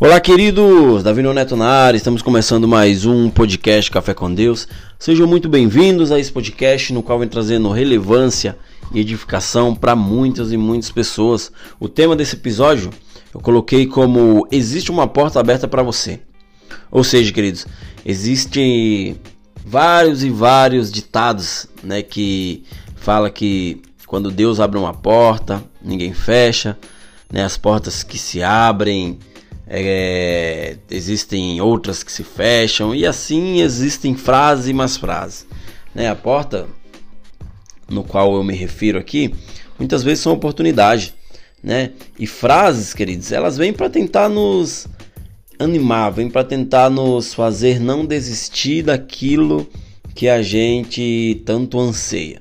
Olá, queridos! Davi Neto na área, estamos começando mais um podcast Café com Deus. Sejam muito bem-vindos a esse podcast no qual vem trazendo relevância e edificação para muitas e muitas pessoas. O tema desse episódio eu coloquei como Existe uma porta aberta para você. Ou seja, queridos, existem vários e vários ditados, né, que fala que quando Deus abre uma porta, ninguém fecha, né, as portas que se abrem, é, existem outras que se fecham e assim existem frases e mais frases. Né? A porta no qual eu me refiro aqui, muitas vezes são oportunidade, né? E frases, queridos, elas vêm para tentar nos animar, vêm para tentar nos fazer não desistir daquilo que a gente tanto anseia.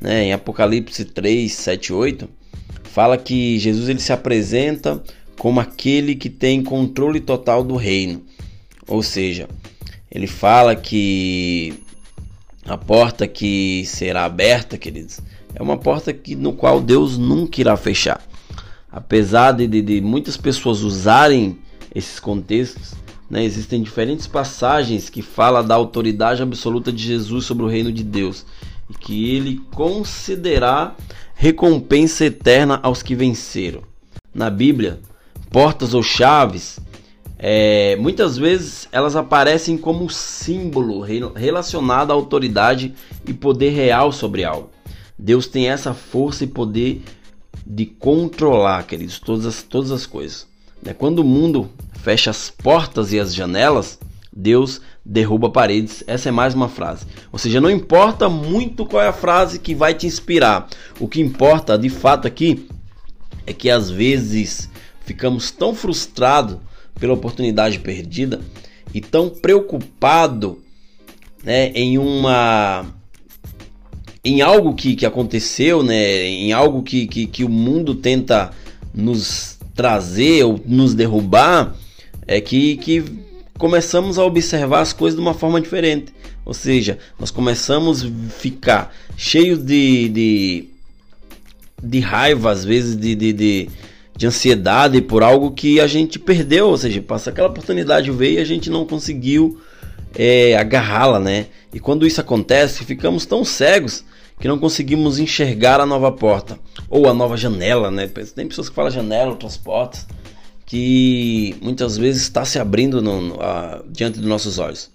Né? Em Apocalipse 3, 7, 8, fala que Jesus ele se apresenta como aquele que tem controle total do reino. Ou seja, ele fala que a porta que será aberta, queridos, é uma porta que, no qual Deus nunca irá fechar. Apesar de, de, de muitas pessoas usarem esses contextos, né, existem diferentes passagens que falam da autoridade absoluta de Jesus sobre o reino de Deus e que ele concederá recompensa eterna aos que venceram. Na Bíblia, portas ou chaves, é, muitas vezes elas aparecem como símbolo relacionado à autoridade e poder real sobre algo. Deus tem essa força e poder de controlar, queridos, todas as, todas as coisas. Né? Quando o mundo fecha as portas e as janelas, Deus derruba paredes. Essa é mais uma frase. Ou seja, não importa muito qual é a frase que vai te inspirar. O que importa, de fato, aqui é que às vezes ficamos tão frustrados pela oportunidade perdida e tão preocupado né, em uma em algo que, que aconteceu, né, em algo que, que, que o mundo tenta nos trazer ou nos derrubar, é que, que começamos a observar as coisas de uma forma diferente. Ou seja, nós começamos a ficar cheios de, de, de raiva, às vezes de, de, de de ansiedade por algo que a gente perdeu, ou seja, passa aquela oportunidade veio e a gente não conseguiu é, agarrá-la, né? E quando isso acontece, ficamos tão cegos que não conseguimos enxergar a nova porta ou a nova janela, né? Tem pessoas que falam janela, outras portas, que muitas vezes está se abrindo no, no, a, diante dos nossos olhos.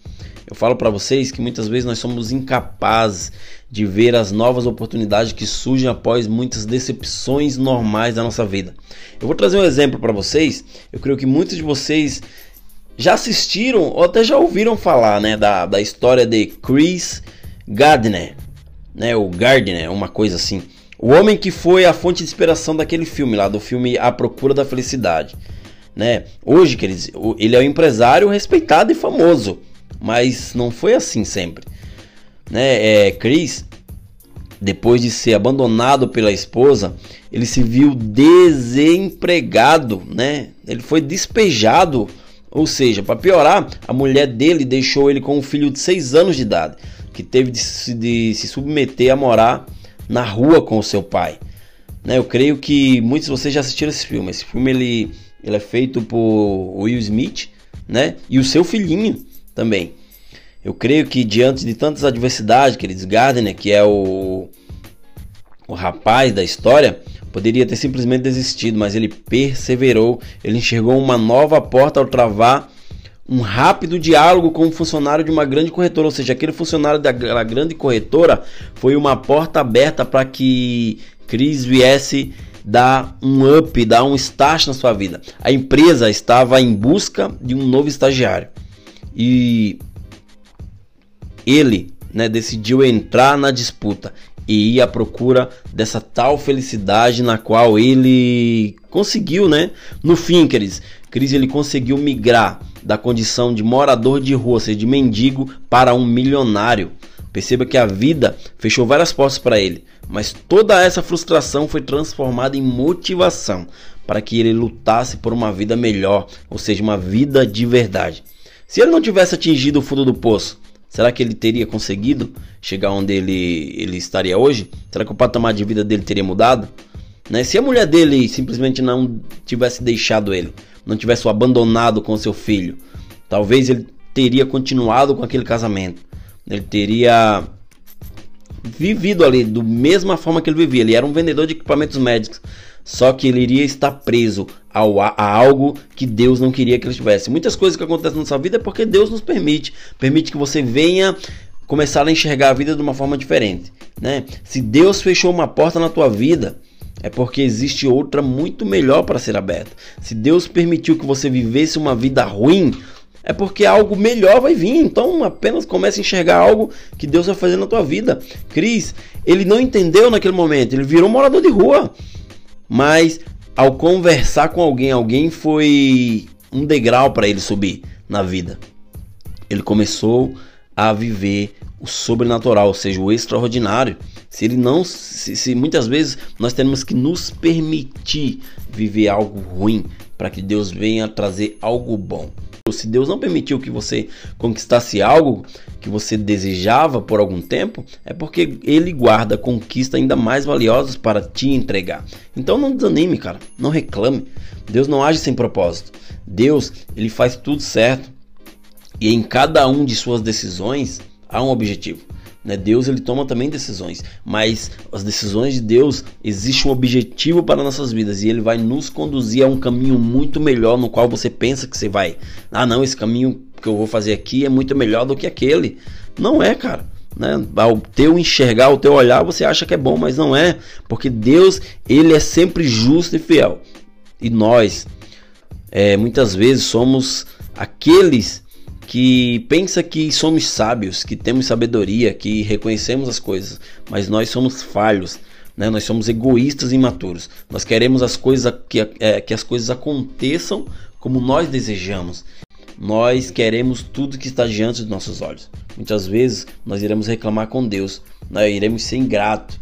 Eu falo para vocês que muitas vezes nós somos incapazes de ver as novas oportunidades que surgem após muitas decepções normais da nossa vida. Eu vou trazer um exemplo para vocês. Eu creio que muitos de vocês já assistiram ou até já ouviram falar, né, da, da história de Chris Gardner, né, o Gardner, uma coisa assim. O homem que foi a fonte de inspiração daquele filme lá, do filme A Procura da Felicidade, né? Hoje, queridos, ele é um empresário respeitado e famoso, mas não foi assim sempre né, é, Chris, depois de ser abandonado pela esposa, ele se viu desempregado, né? Ele foi despejado, ou seja, para piorar, a mulher dele deixou ele com um filho de 6 anos de idade, que teve de se, de se submeter a morar na rua com o seu pai. Né, eu creio que muitos de vocês já assistiram esse filme. Esse filme ele, ele é feito por Will Smith, né? E o seu filhinho também. Eu creio que diante de tantas adversidades, queridos, Gardner, que é o, o rapaz da história, poderia ter simplesmente desistido, mas ele perseverou, ele enxergou uma nova porta ao travar um rápido diálogo com um funcionário de uma grande corretora, ou seja, aquele funcionário da grande corretora foi uma porta aberta para que Cris viesse dar um up, dar um start na sua vida. A empresa estava em busca de um novo estagiário. E ele né, decidiu entrar na disputa e ir à procura dessa tal felicidade na qual ele conseguiu, né? No fim, queridos, Cris ele conseguiu migrar da condição de morador de rua, ou seja, de mendigo, para um milionário. Perceba que a vida fechou várias portas para ele, mas toda essa frustração foi transformada em motivação para que ele lutasse por uma vida melhor, ou seja, uma vida de verdade. Se ele não tivesse atingido o fundo do poço, Será que ele teria conseguido chegar onde ele, ele estaria hoje? Será que o patamar de vida dele teria mudado? Né? Se a mulher dele simplesmente não tivesse deixado ele, não tivesse o abandonado com seu filho, talvez ele teria continuado com aquele casamento. Ele teria vivido ali do mesma forma que ele vivia. Ele era um vendedor de equipamentos médicos. Só que ele iria estar preso ao, a, a, algo que Deus não queria que ele tivesse. Muitas coisas que acontecem na nossa vida é porque Deus nos permite. Permite que você venha começar a enxergar a vida de uma forma diferente. Né? Se Deus fechou uma porta na tua vida, é porque existe outra muito melhor para ser aberta. Se Deus permitiu que você vivesse uma vida ruim, é porque algo melhor vai vir. Então apenas comece a enxergar algo que Deus vai fazer na tua vida. Cris, ele não entendeu naquele momento, ele virou morador de rua. Mas ao conversar com alguém, alguém foi um degrau para ele subir na vida. Ele começou a viver o sobrenatural, ou seja, o extraordinário. Se ele não, se, se muitas vezes nós temos que nos permitir viver algo ruim para que Deus venha trazer algo bom. Se Deus não permitiu que você conquistasse algo que você desejava por algum tempo, é porque Ele guarda conquistas ainda mais valiosas para te entregar. Então não desanime, cara. Não reclame. Deus não age sem propósito. Deus, Ele faz tudo certo. E em cada um de suas decisões há um objetivo. Né? Deus ele toma também decisões, mas as decisões de Deus existe um objetivo para nossas vidas e ele vai nos conduzir a um caminho muito melhor no qual você pensa que você vai. Ah, não, esse caminho que eu vou fazer aqui é muito melhor do que aquele. Não é, cara. Né? Ao teu enxergar, o teu olhar, você acha que é bom, mas não é, porque Deus ele é sempre justo e fiel. E nós, é, muitas vezes somos aqueles que pensa que somos sábios, que temos sabedoria, que reconhecemos as coisas, mas nós somos falhos, né? Nós somos egoístas e imaturos. Nós queremos as coisas que, é, que as coisas aconteçam como nós desejamos. Nós queremos tudo que está diante dos nossos olhos. Muitas vezes nós iremos reclamar com Deus, nós iremos ser ingrato.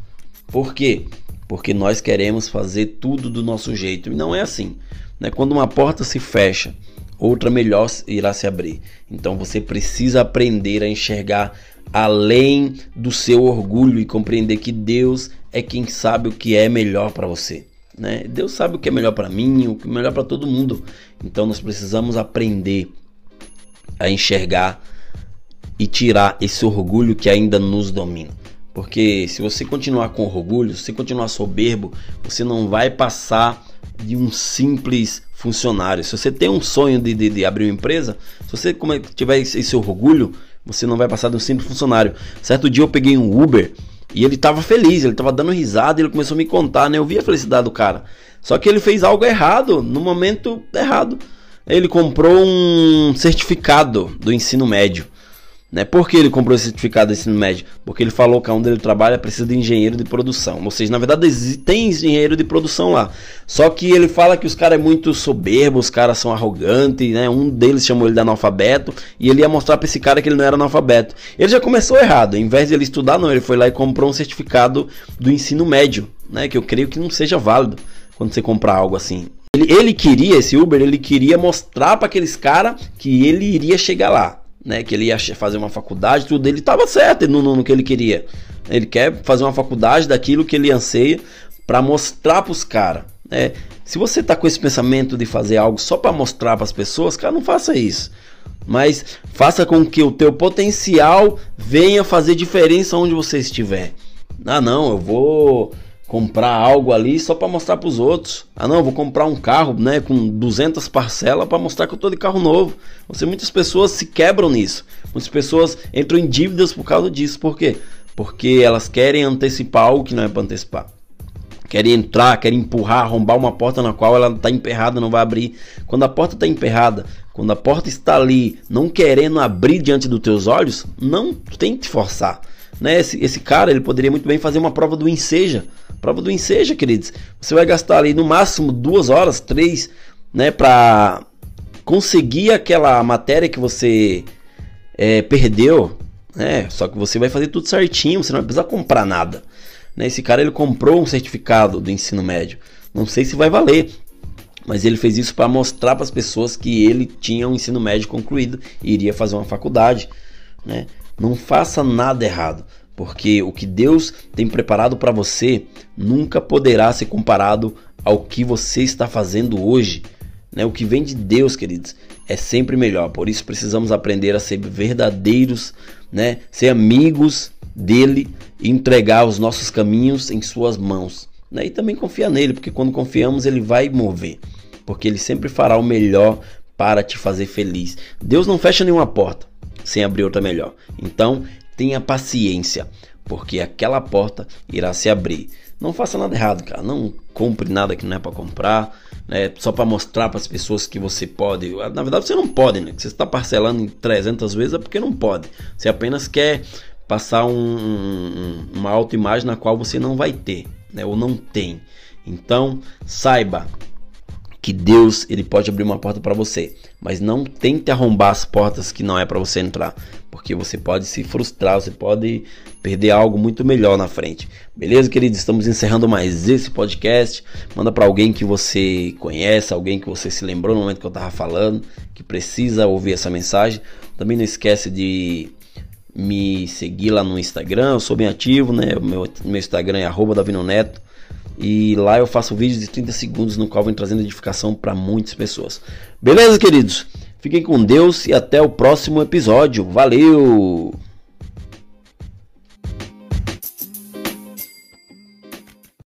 Por quê? Porque nós queremos fazer tudo do nosso jeito e não é assim. Né? Quando uma porta se fecha, outra melhor irá se abrir. Então você precisa aprender a enxergar além do seu orgulho e compreender que Deus é quem sabe o que é melhor para você. Né? Deus sabe o que é melhor para mim, o que é melhor para todo mundo. Então nós precisamos aprender a enxergar e tirar esse orgulho que ainda nos domina. Porque se você continuar com orgulho, se continuar soberbo, você não vai passar de um simples funcionário. Se você tem um sonho de, de, de abrir uma empresa, se você tiver esse, orgulho, você não vai passar de um simples funcionário. Certo dia eu peguei um Uber e ele tava feliz, ele tava dando risada, ele começou a me contar, né? Eu vi a felicidade do cara. Só que ele fez algo errado, no momento errado. Ele comprou um certificado do ensino médio. Né? Por que ele comprou esse certificado de ensino médio? Porque ele falou que onde ele trabalha precisa de engenheiro de produção. Ou seja, na verdade tem engenheiro de produção lá. Só que ele fala que os caras é muito soberbos, os caras são arrogantes, né? Um deles chamou ele de analfabeto e ele ia mostrar para esse cara que ele não era analfabeto. Ele já começou errado. Em vez de ele estudar, não, ele foi lá e comprou um certificado do ensino médio, né? Que eu creio que não seja válido quando você comprar algo assim. Ele, ele queria, esse Uber, ele queria mostrar para aqueles caras que ele iria chegar lá né, que ele ia fazer uma faculdade, tudo, ele estava certo no, no, no, que ele queria. Ele quer fazer uma faculdade daquilo que ele anseia para mostrar para os caras. Né? Se você está com esse pensamento de fazer algo só para mostrar para as pessoas, cara, não faça isso. Mas faça com que o teu potencial venha fazer diferença onde você estiver. Ah, não, eu vou comprar algo ali só para mostrar para os outros. Ah, não, vou comprar um carro, né, com 200 parcelas para mostrar que eu tô de carro novo. Você muitas pessoas se quebram nisso. Muitas pessoas entram em dívidas por causa disso. Por quê? Porque elas querem antecipar algo que não é para antecipar. Querem entrar, querem empurrar, arrombar uma porta na qual ela está emperrada, não vai abrir. Quando a porta está emperrada, quando a porta está ali, não querendo abrir diante dos teus olhos, não tente forçar. Né? Esse, esse cara ele poderia muito bem fazer uma prova do Enseja Prova do Enseja, queridos. Você vai gastar ali no máximo duas horas, três, né, para conseguir aquela matéria que você é, perdeu, né? Só que você vai fazer tudo certinho, você não vai precisar comprar nada. Né? Esse cara ele comprou um certificado do ensino médio. Não sei se vai valer, mas ele fez isso para mostrar para as pessoas que ele tinha um ensino médio concluído e iria fazer uma faculdade, né? Não faça nada errado. porque o que Deus tem preparado para você nunca poderá ser comparado ao que você está fazendo hoje. Né? O que vem de Deus, queridos, é sempre melhor. Por isso precisamos aprender a ser verdadeiros, né? ser amigos dele e entregar os nossos caminhos em suas mãos. Né? E também confiar nele, porque quando confiamos, ele vai mover. Porque ele sempre fará o melhor para te fazer feliz. Deus não fecha nenhuma porta sem abrir outra melhor. Então, tenha paciência, porque aquela porta irá se abrir. Não faça nada errado, cara. Não compre nada que não é para comprar, né? Só para mostrar para as pessoas que você pode. Na verdade, você não pode, né? Você está parcelando em 300 vezes é porque não pode. Você apenas quer passar um, um, uma autoimagem na qual você não vai ter, né? Ou não tem. Então, saiba que Deus ele pode abrir uma porta para você, mas não tente arrombar as portas que não é para você entrar, porque você pode se frustrar, você pode perder algo muito melhor na frente. Beleza, queridos? Estamos encerrando mais esse podcast. Manda para alguém que você conhece, alguém que você se lembrou no momento que eu tava falando, que precisa ouvir essa mensagem. Também não esquece de me seguir lá no Instagram, eu sou bem ativo, né? Meu, meu Instagram é arroba Davino Neto. E lá eu faço vídeos de 30 segundos no qual vem trazendo edificação para muitas pessoas. Beleza, queridos? Fiquem com Deus e até o próximo episódio. Valeu!